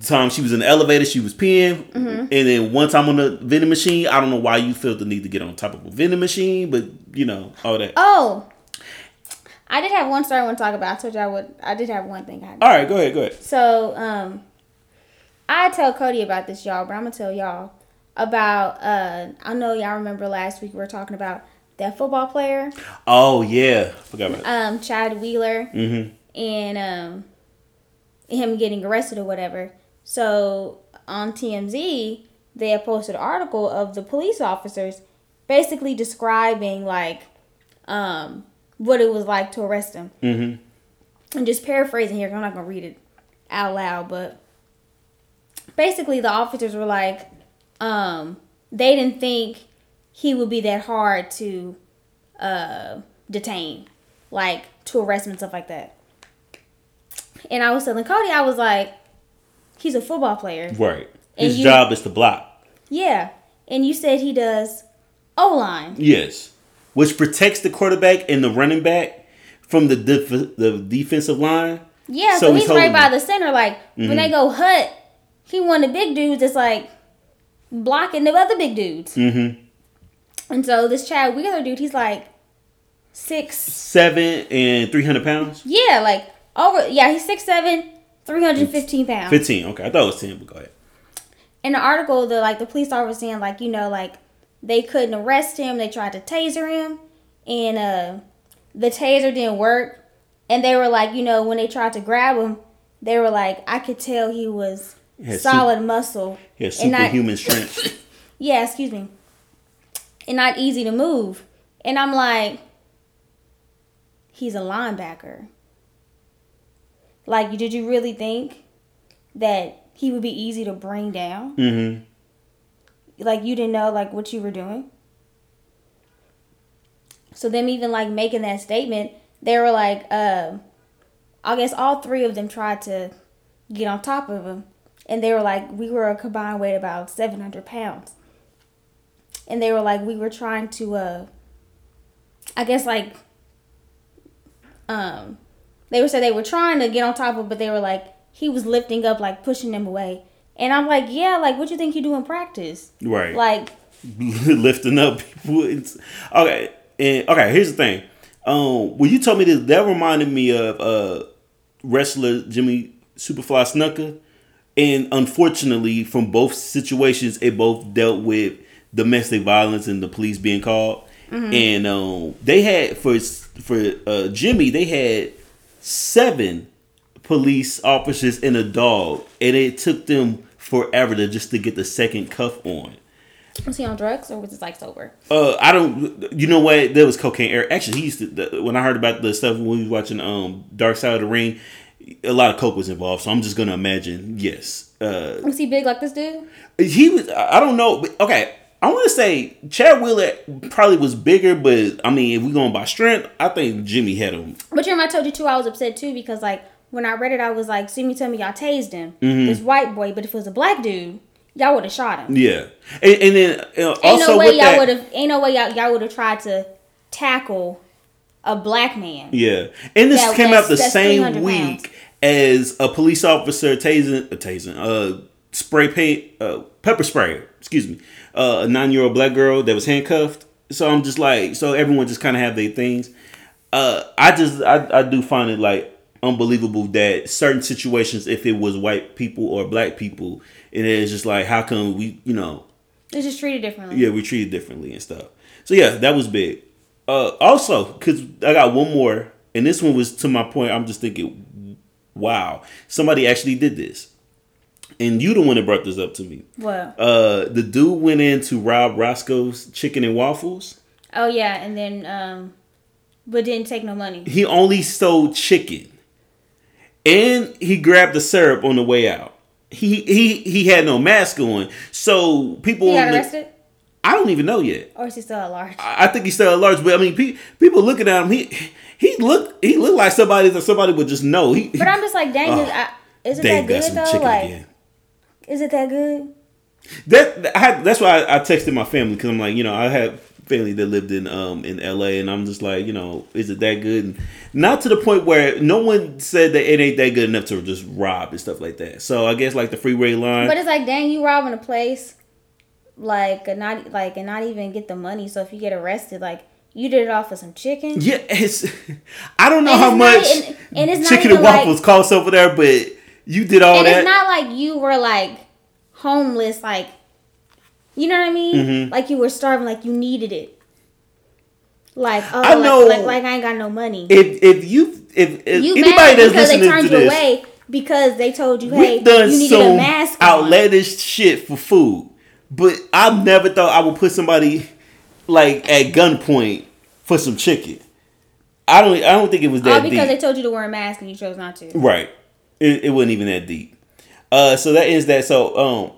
time she was in the elevator, she was peeing, Mm-hmm. and then one time on the vending machine. I don't know why you felt the need to get on top of a vending machine, but you know all that. Oh, I did have one story I want to talk about. I told you I would. I did have one thing. I All right, go ahead, go ahead. So, um, I tell Cody about this, y'all, but I'm gonna tell y'all about. Uh, I know y'all remember last week we were talking about that football player, Oh yeah, forgot about. um, Chad Wheeler, Mm-hmm. and um, him getting arrested or whatever. So on TMZ, they had posted an article of the police officers basically describing like um, what it was like to arrest him. Mm-hmm. I'm just paraphrasing here, I'm not gonna read it out loud, but basically the officers were like, um, they didn't think he would be that hard to uh, detain, like to arrest him and stuff like that. And I was telling Cody, I was like, he's a football player. Right. And His you- job is to block. Yeah. And you said he does O line. Yes, which protects the quarterback and the running back from the def- the defensive line. Yeah, So so, he's he's right by it. the center. Like when they go hut, he one of the big dudes that's like blocking the other big dudes. Mm-hmm. And so this Chad Wheeler dude, he's like six. Seven and three hundred pounds. Yeah, like over. Yeah, he's six seven, three hundred fifteen pounds. Fifteen. Okay, I thought it was ten. But go ahead. In the article, the like the police officer saying like you know like they couldn't arrest him. They tried to taser him, and uh the taser didn't work. And they were like, you know, when they tried to grab him, they were like, I could tell he was He solid muscle. He has superhuman strength. *coughs* Yeah, excuse me. And not easy to move. And I'm like, he's a linebacker. Like, did you really think that he would be easy to bring down? mm-hmm. Like, you didn't know like what you were doing. So them even like making that statement, they were like, uh, I guess all three of them tried to get on top of him, and they were like, we were a combined weight about seven hundred pounds, and they were like, we were trying to, uh, I guess like, um, they were said they were trying to get on top of, but they were like, he was lifting up, like pushing them away, and I'm like, yeah, like what you think you do in practice, Right. like. *laughs* lifting up people. It's, okay, and okay. Here's the thing. Um, when you told me this, that reminded me of uh, wrestler Jimmy Superfly Snuka, and unfortunately, from both situations, it both dealt with domestic violence and the police being called. And um, they had for for uh, Jimmy, they had seven police officers and a dog, and it took them forever to just to get the second cuff on. Was he on drugs or was it like sober? Uh, I don't. You know what? There was cocaine. Eric. Actually, he used to. The, when I heard about the stuff when we was watching um Dark Side of the Ring, a lot of coke was involved. So I'm just gonna imagine. Yes. Uh, Was he big like this dude? he was. I don't know. But, okay. I want to say Chad Wheeler probably was bigger, but I mean, if we're going by strength, I think Jimmy had him. But you remember I told you too, I was upset too because like when I read it, I was like, see me tell me y'all tased him. Mm-hmm. This white boy, but if it was a black dude, y'all would have shot him. Yeah, and, and then uh, Ain't also no way with y'all would have. Ain't no way y'all y'all would have tried to tackle a black man. Yeah, and this That- came out the same week pounds. as a police officer tasing, uh, tasing, uh, spray paint, uh, pepper spray. Excuse me, uh, a nine-year-old black girl that was handcuffed. So I'm just like, so everyone just kind of have their things. Uh, I just, I, I do find it like unbelievable that certain situations, if it was white people or black people, and it is just like, how come we, you know, It's just treated differently. yeah, we treated differently and stuff. So yeah, that was big. Uh, also, because I got one more, and this one was to my point. I'm just thinking, wow, somebody actually did this, and you the one that brought this up to me. What? Uh, the dude went in to rob Roscoe's Chicken and Waffles. Oh yeah, and then um, but didn't take no money. He only stole chicken, and he grabbed the syrup on the way out. He he he had no mask on, so people. He got arrested, I don't even know yet. or is he still at large? I think he's still at large, but I mean, pe- people looking at him, he he look he looked like somebody that somebody would just know. He, But I'm just like, dang, is, Oh, I, is it Dave that good though? Like, again. is it that good? That I had, that's why I, I texted my family because I'm like, you know, I have family that lived in um in L.A. and I'm just like, you know, is it that good? And not to the point where no one said that it ain't that good enough to just rob and stuff like that. So I guess like the freeway line. But it's like, dang, you robbing a place, like and not like and not even get the money. So if you get arrested, like you did it off of some chicken. Yeah, it's. *laughs* I don't know And how much not- and- and it's chicken and waffles like- cost over there, but you did all and that. it's not like you were like homeless, like you know what I mean? Mm-hmm. Like you were starving, like you needed it. Like oh, I like, know- like like I ain't got no money. if if you if, if you anybody that's because they turned to you this, away because they told you, hey, we've done you needed some a mask. on. outlandish shit for food, but I never thought I would put somebody like at gunpoint for some chicken. I don't. I don't think it was that All because deep. they told you to wear a mask and you chose not to. Right. It, it wasn't even that deep. Uh, so that is that. So um,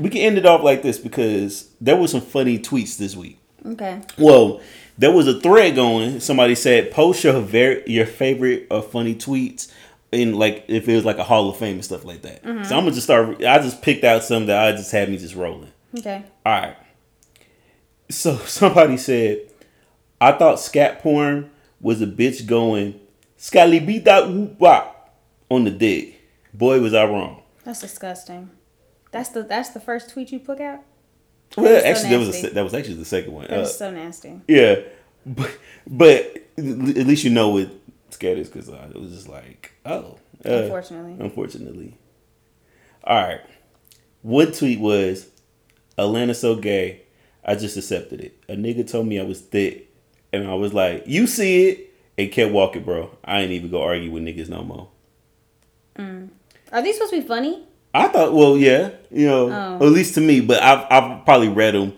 we can end it off like this because there was some funny tweets this week. Okay. Well, there was a thread going. Somebody said post your very your favorite uh, funny tweets in like if it was like a Hall of Fame and stuff like that. So I'm gonna just start. I just picked out some that I just had me just rolling. Okay. All right. So *laughs* somebody said, I thought scat porn was a bitch going scally beat that whoop on the dick. Boy, was I wrong. That's disgusting. That's the that's the first tweet you put out. Well, is so actually, that was a, that was actually the second one. That's Uh, so nasty. yeah, but but at least you know what scat is because uh, it was just like oh, uh, Unfortunately. unfortunately. All right, one tweet was Atlanta so gay, I just accepted it. A nigga told me I was thick, and I was like, you see it, and kept walking, bro. I ain't even go argue with niggas no more. Are these supposed to be funny? I thought, well, yeah, you know, Oh. at least to me, but I've, I've probably read them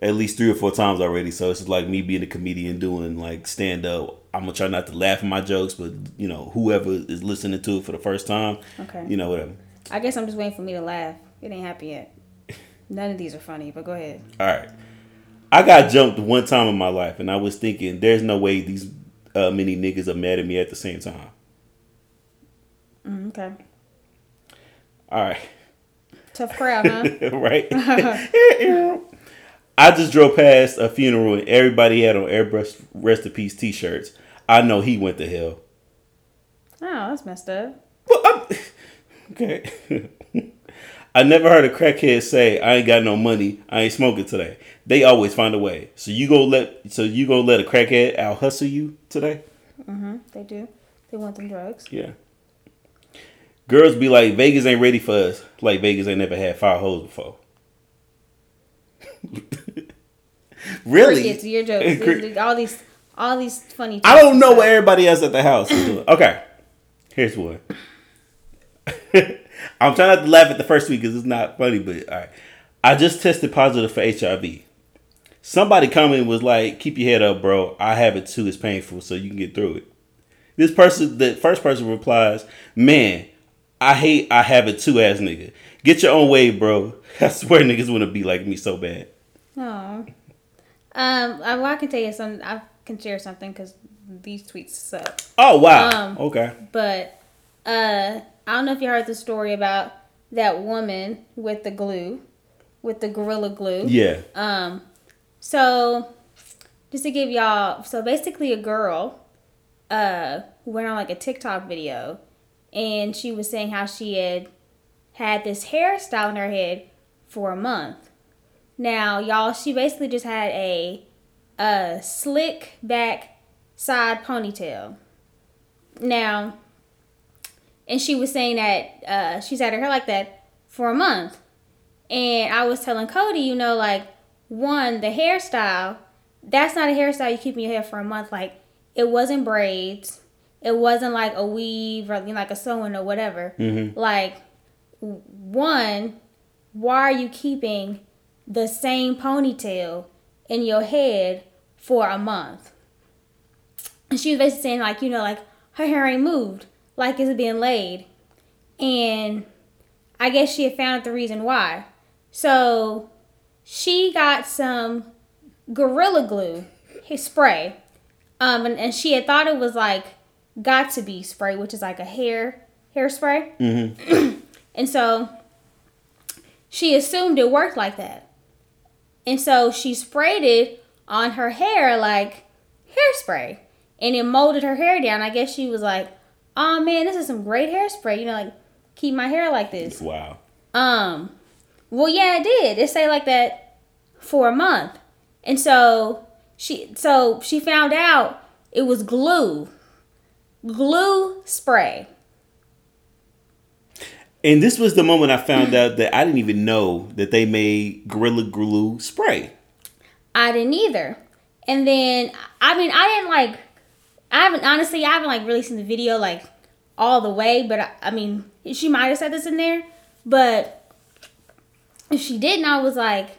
at least three or four times already. So it's just like me being a comedian doing like stand up. I'm gonna try not to laugh at my jokes, but you know, whoever is listening to it for the first time, Okay. you know, whatever. I guess I'm just waiting for me to laugh. It ain't happy yet. None of these are funny, but go ahead. All right, I got jumped one time in my life, and I was thinking, there's no way these uh, many niggas are mad at me at the same time. Mm, okay. All right. Tough crowd, huh? *laughs* right? *laughs* I just drove past a funeral and everybody had on airbrush rest in peace t-shirts. I know he went to hell. oh, that's messed up. Well, I'm- *laughs* okay. I never heard a crackhead say, "I ain't got no money. I ain't smoking today." They always find a way. So you go let so you go let a crackhead out hustle you today? Mm-hmm. They do. They want them drugs. Yeah. Girls be like, Vegas ain't ready for us. Like Vegas ain't never had five hoes before. *laughs* really? Crickets, your jokes. *laughs* All these, all these funny. I don't know what everybody else at the house is doing. Okay, here's one. *laughs* I'm trying not to laugh at the first week because it's not funny, but all right. I just tested positive for HIV. Somebody commented was like, "Keep your head up, bro. I have it too. It's painful, so you can get through it." This person, the first person replies, "Man, I hate I have it too, ass nigga. Get your own way, bro. *laughs* I swear niggas want to be like me so bad." Oh. Um, I, well, I can tell you some. I can share something because these tweets suck. Oh wow. Um, okay. But uh, I don't know if you heard the story about that woman with the glue, with the gorilla glue. Yeah. Um, so just to give y'all, so basically a girl, uh, went on like a TikTok video, and she was saying how she had had this hairstyle in her head for a month. Now, y'all, she basically just had a, a slick back side ponytail. Now, and she was saying that uh, she's had her hair like that for a month. And I was telling Cody, you know, like, one, the hairstyle, that's not a hairstyle you keep in your hair for a month. Like, it wasn't braids. It wasn't like a weave or like a sewing or whatever. Like, one, why are you keeping the same ponytail in your head for a month? And she was basically saying, like, you know, like, her hair ain't moved. Like, it's being laid. And I guess she had found out the reason why. So she got some Gorilla Glue his spray. Um, and, and she had thought it was like Got2b spray, which is like a hair hairspray. Mm-hmm. *clears throat* And so she assumed it worked like that. And so she sprayed it on her hair like hairspray, and it molded her hair down. I guess she was like, "Oh man, this is some great hairspray." You know, like keep my hair like this. Wow. Um, well, yeah, it did. It stayed like that for a month, and so she so she found out it was glue, glue spray. And this was the moment I found out that I didn't even know that they made Gorilla Glue spray. I didn't either. And then I mean I didn't like I haven't honestly I haven't like really seen the video like all the way, but I, I mean she might have said this in there, but if she didn't, I was like,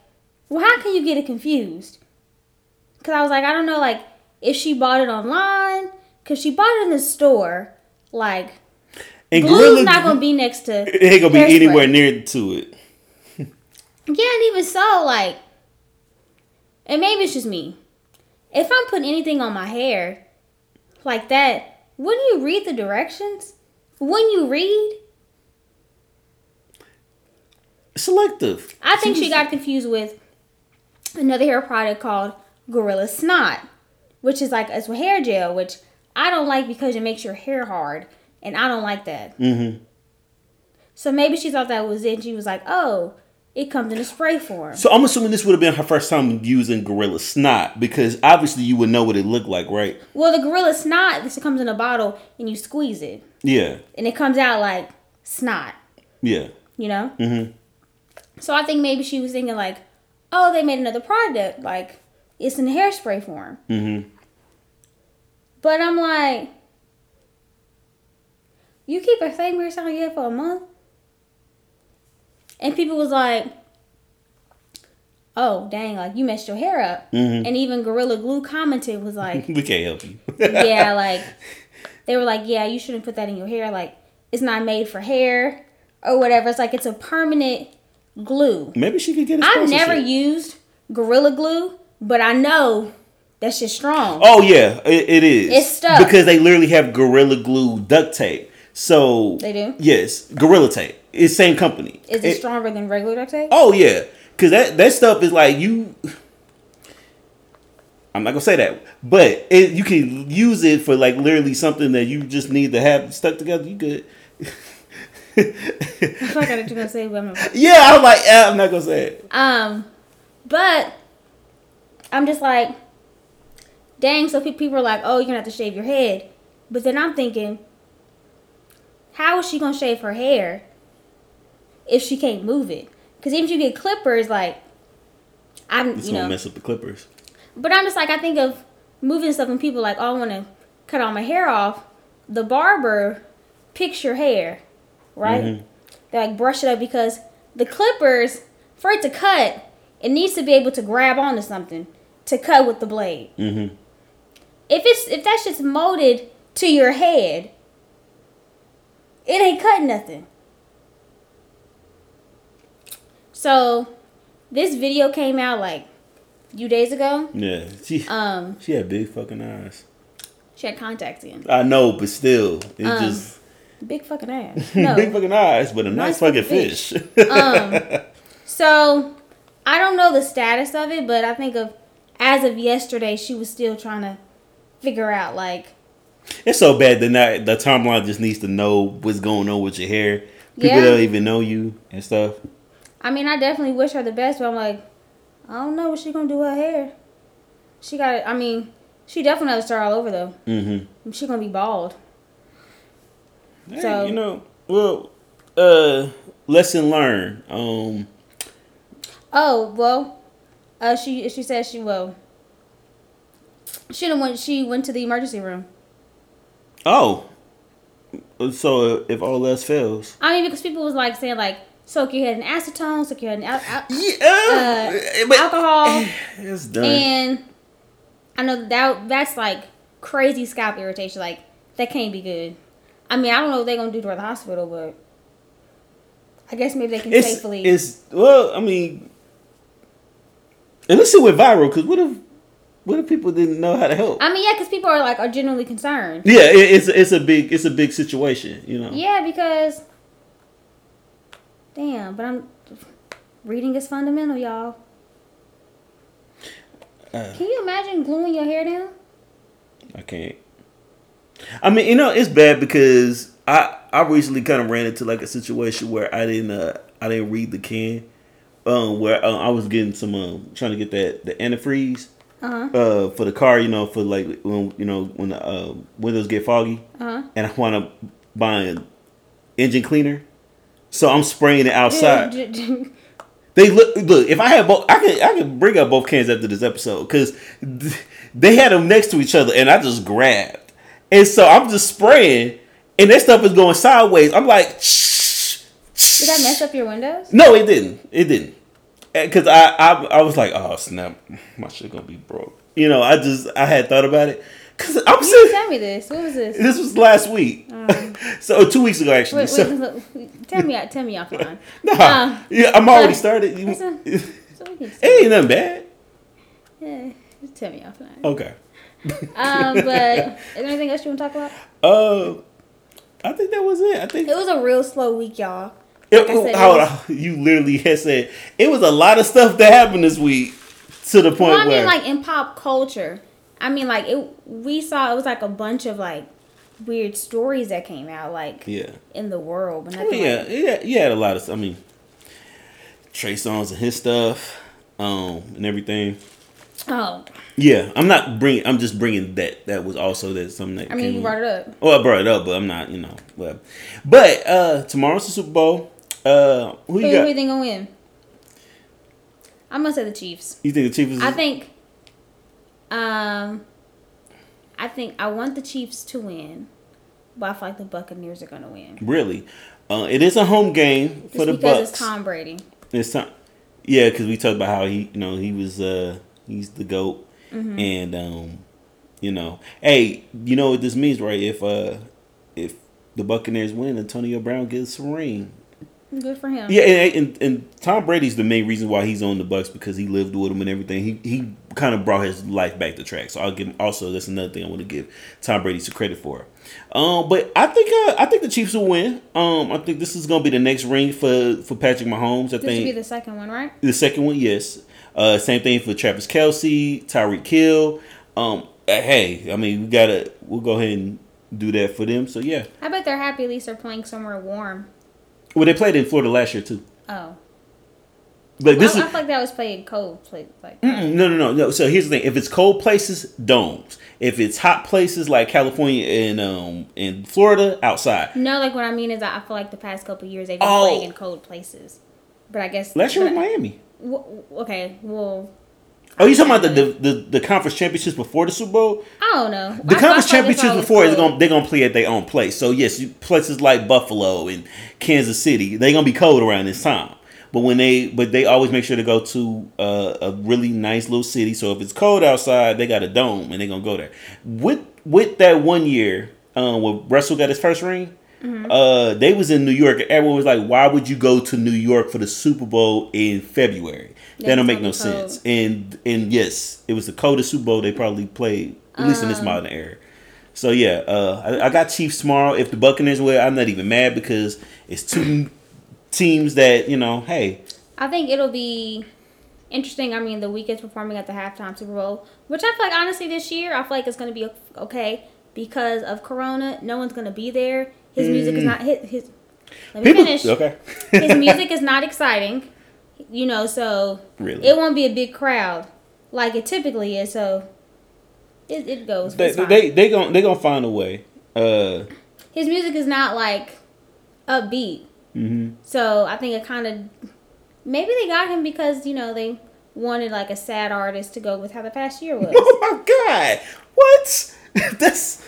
well, how can you get it confused? Because I was like, I don't know, like if she bought it online, because she bought it in the store, like And glue's Gorilla not gonna be next to *laughs* it ain't gonna be anywhere near to it. Yeah, and even so, like, and maybe it's just me. If I'm putting anything on my hair like that, wouldn't you read the directions? Wouldn't you read? Selective. I think she was- got confused with another hair product called Gorilla Snot, which is like a hair gel, which I don't like because it makes your hair hard, and I don't like that. Mhm. So maybe she thought that was it. She was like, "Oh, it comes in a spray form." So I'm assuming this would have been her first time using Gorilla Snot because obviously you would know what it looked like, right? Well, the Gorilla Snot, this comes in a bottle, and you squeeze it. Yeah. and it comes out like snot, Yeah. you know? Mm-hmm. So I think maybe she was thinking like, oh, they made another product, like it's in a hairspray form. Mhm. But I'm like, you keep a same hairstyle on head for a month? And people was like, oh, dang, like you messed your hair up. Mhm. And even Gorilla Glue commented was like, *laughs* We can't help you. yeah, *laughs* like they were like, yeah, you shouldn't put that in your hair. Like it's not made for hair or whatever. It's like it's a permanent glue. Maybe she could get I've never used Gorilla Glue, but I know that shit's strong. Oh yeah, it, it is. It's stuck. because they literally have Gorilla Glue duct tape. So They do? Yes, Gorilla Tape. It's same company. Is it, stronger than regular duct tape? Oh yeah, because that that stuff is like you. I'm not gonna say that, but it, you can use it for like literally something that you just need to have stuck together. You good? I feel like I was gonna say, but I'm not. yeah, I'm like, eh, I'm not gonna say it. Um, but I'm just like, dang. So people are like, oh, you're gonna have to shave your head. But then I'm thinking, how is she gonna shave her hair if she can't move it? Because even if you get clippers, like, I'm, It's you gonna know, mess up the clippers. but I'm just like, I think of moving stuff and people like, oh, I want to cut all my hair off. The barber picks your hair, right? Mhm. They like brush it up because the clippers, for it to cut, it needs to be able to grab onto something to cut with the blade. Mm-hmm. If it's if that shit's molded to your head, it ain't cutting nothing. So, this video came out like a few days ago. Yeah, she Um, she had big fucking eyes. she had contacts in. I know, but still, it Um, just Big fucking ass. *laughs* No. big fucking eyes, but a nice, Nice fucking fucking fish. um, *laughs* so I don't know the status of it, but I think of as of yesterday, she was still trying to figure out like, It's so bad that now the timeline just needs to know what's going on with your hair. People Yeah. don't even know you and stuff. I mean, I definitely wish her the best, but I'm like, I don't know what she gonna do with her hair. She got, it I mean, she definitely has to start all over though. Mm-hmm. She gonna be bald. Hey, So- you know, well, uh, lesson learned. Um, Oh well, uh, she she said she well. She done went. She went to the emergency room. oh, so if all else fails, I mean, because people was like saying like, soak your head in acetone, soak your head in al- al- yeah, uh, alcohol, *sighs* it's done. and I know that that's like crazy scalp irritation. Like that can't be good. I mean, I don't know what they're gonna do to the hospital, but I guess maybe they can it's safely. it's well, I mean, unless it went viral, because what if what if people didn't know how to help? I mean, yeah, because people are like are genuinely concerned. yeah, it, it's it's a big it's a big situation, you know. Yeah, because damn, but I'm reading is fundamental, y'all. Uh, Can you imagine gluing your hair down? I can't. I mean, you know, it's bad because I I recently kind of ran into like a situation where I didn't uh I didn't read the can, um where uh, I was getting some um trying to get that the antifreeze Uh huh. uh for the car, you know, for like when you know when the uh, windows get foggy, Uh huh. and I want to buy an engine cleaner, so I'm spraying it outside. They look look. If I had both, I can I can bring up both cans after this episode because *laughs* they had them next to each other, and I just grabbed, and so I'm just spraying, and that stuff is going sideways. I'm like, shh, Did that mess up your windows? no, it didn't. It didn't. Because I, I I was like, oh snap, my shit gonna be broke. You know, I just I had thought about it because I'm You saying tell me this. What was this? this was last week, *laughs* so two weeks ago actually. Wait, so, wait, tell me, tell me offline. *laughs* nah, uh, yeah, I'm already uh, started. You- *laughs* it So we can ain't nothing bad. yeah, just tell me offline. Okay. Um, but is there anything else you want to talk about? Uh, I think that was it. I think It was a real slow week, y'all. It, like I said, hold *laughs* on. you literally had said it was a lot of stuff that happened this week to the point Well, I where mean, like in pop culture. I mean, like it. We saw it was like a bunch of like weird stories that came out, like yeah, in the world, but oh, nothing. yeah, Like, yeah, you had a lot of. I mean, Trey Songz and his stuff, um, and everything. oh, Yeah, I'm not bringing. I'm just bringing that. That was also that something that. I mean, you brought it up. Well, I brought it up, but I'm not. You know, but but uh, tomorrow's the Super Bowl. Uh, who Who, you who got? you think gonna win? I'm gonna say the Chiefs. You think the Chiefs? I think. Um, I think I want the Chiefs to win, but I feel like the Buccaneers are gonna win. really. Uh, it is a home game for Just the because Bucks. it's Tom Brady. It's time. Yeah, because we talked about how he, you know, he was, uh he's the goat, Mm-hmm. and um, you know, hey, you know what this means, right? If uh, if the Buccaneers win, Antonio Brown gets a ring. Good for him. Yeah, and, and and Tom Brady's the main reason why he's on the Bucks because he lived with him and everything. He he kind of brought his life back to track. So I'll give him, also that's another thing I want to give Tom Brady some credit for. Um, but I think uh, I think the Chiefs will win. Um, I think this is gonna be the next ring for for Patrick Mahomes. I This think be the second one, right? the second one, yes. Uh, same thing for Travis Kelce, Tyreek Hill. Um, uh, hey, I mean, we gotta we'll go ahead and do that for them. So yeah. I bet they're happy at least they're playing somewhere warm. Well, they played in Florida last year too. Oh, But this I, I is feel like that was played cold. Played like no, no, no, no. So here's the thing: if it's cold places, domes. If it's hot places like California and um in Florida, outside. no, like what I mean is I I feel like the past couple years they've been Oh. playing in cold places. But I guess Last year was Miami. w- okay, well, Oh, you talking about the, the the the conference championships before the Super Bowl? I don't know. The I- I conference it's championships before is going they're gonna play at their own place. So yes, you- places like Buffalo and Kansas City, they're gonna be cold around this time. But when they but they always make sure to go to uh, a really nice little city. So if it's cold outside, they got a dome and they're gonna go there. With with that one year, um, when Russell got his first ring, Mm-hmm. uh, they was in New York. and Everyone was like, "Why would you go to New York for the Super Bowl in February? Yeah, that don't make no cold. sense." And and yes, it was the coldest Super Bowl they probably played, at least in this modern era. So yeah, uh, I, I got Chiefs tomorrow. If the Buccaneers win, I'm not even mad because it's two teams that you know. Hey, I think it'll be interesting. I mean, the Weeknd's performing at the halftime Super Bowl, which I feel like honestly this year I feel like it's gonna be okay because of Corona. No one's gonna be there. His music is not his. his let me people. finish. Okay. His *laughs* music is not exciting, you know, so Really? it won't be a big crowd like it typically is. So it, it goes. they they they gonna they gonna find a way. Uh, His music is not like upbeat. mhm. So I think it kind of maybe they got him because you know they wanted like a sad artist to go with how the past year was. *laughs* Oh my god! What? *laughs* That's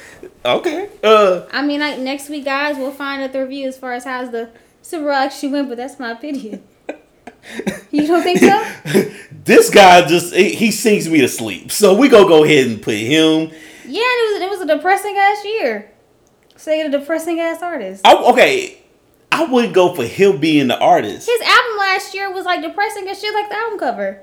okay. Uh, I mean, like next week, guys, we'll find out the review as far as how's the Bowl actually went, but that's my opinion. *laughs* you don't think so? *laughs* this guy just he, he sings me to sleep. So we gonna go ahead and put him. Yeah, it was it was a depressing ass year. Say a depressing ass artist. I, okay, I wouldn't go for him being the artist. His album last year was like depressing as shit, like the album cover.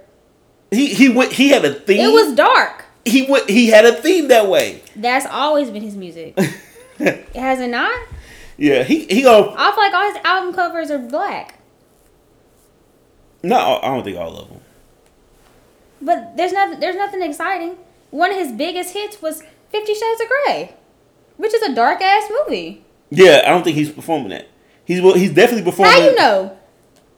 He he went. He had a theme. It was dark. He went. He had a theme that way. That's always been his music. *laughs* Has it not? Yeah, he he go. I feel like all his album covers are black. No, I don't think all of them. But there's nothing. There's nothing exciting. One of his biggest hits was Fifty Shades of Grey, which is a dark ass movie. Yeah, I don't think he's performing that. He's well, he's definitely performing. How you know?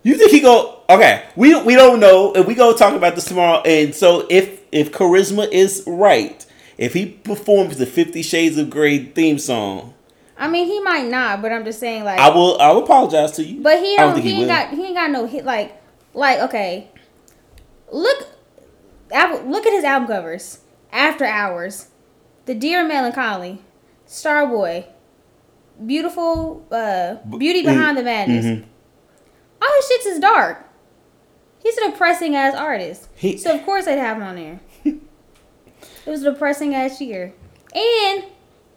You think he go? Okay, we we don't know, and we go talk about this tomorrow. And so if if charisma is right, if he performs the Fifty Shades of Grey theme song, I mean, he might not, but I'm just saying, like, I will I will apologize to you. But he don't don't. He, he ain't got. He ain't got no hit. Like, like okay. Look, look at his album covers. After Hours, The Dear Melancholy, Starboy, Beautiful, uh, Beauty mm, Behind the Madness. mhm. All his shits is dark. He's a depressing ass artist. He- so of course they'd have him on there. *laughs* it was a depressing ass year, and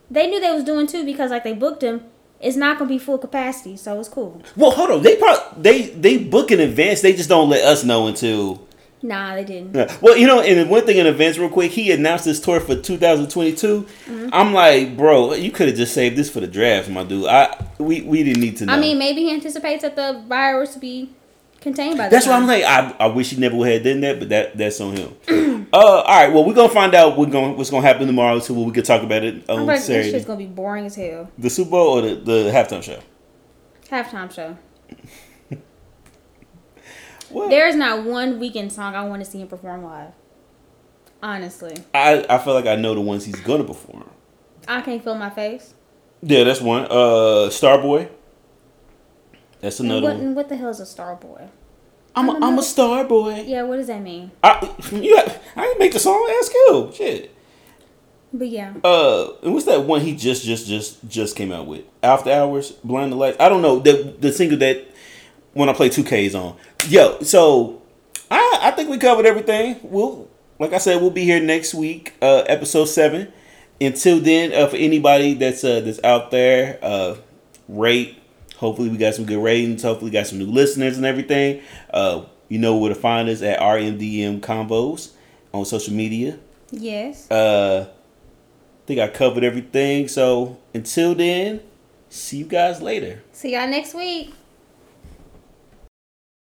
they knew they was doing too because like they booked him. It's not gonna be full capacity, so it's cool. Well, hold on. They probably they they book in advance. They just don't let us know until. Nah, they didn't. Yeah. Well, you know, and one thing in advance, real quick, he announced this tour for 2022. Mm-hmm. I'm like, bro, you could have just saved this for the draft, my dude. I we, we didn't need to know. I mean, maybe he anticipates that the virus be contained by. That's why. I'm like, I, I wish he never would have done that, but that that's on him. *clears throat* uh, all right, well, we're gonna find out what going what's gonna happen tomorrow, so we can talk about it I'm on like, this shit's gonna be boring as hell. The Super Bowl or the, the halftime show. Halftime show. *laughs* There is not one Weeknd song I want to see him perform live. Honestly, I I feel like I know the ones he's gonna perform. I can't feel my face. Yeah, that's one. Uh, Starboy. That's And another what, one. and what the hell is a star boy? I'm a, I'm a star boy. Yeah, what does that mean? I you got, I didn't make the song. Ask you. Shit. But yeah, Uh, and what's that one he just just just just came out with? After Hours, Blinding Lights. I don't know the the single that when I play two Ks on. Yo, so I I think we covered everything. We'll like I said, we'll be here next week, uh, episode seven. Until then, uh, for anybody that's uh that's out there, uh, rate. Hopefully, we got some good ratings. Hopefully, we got some new listeners and everything. Uh, you know where to find us at RMDM Combos on social media. yes. Uh, I think I covered everything. So until then, see you guys later. See y'all next week.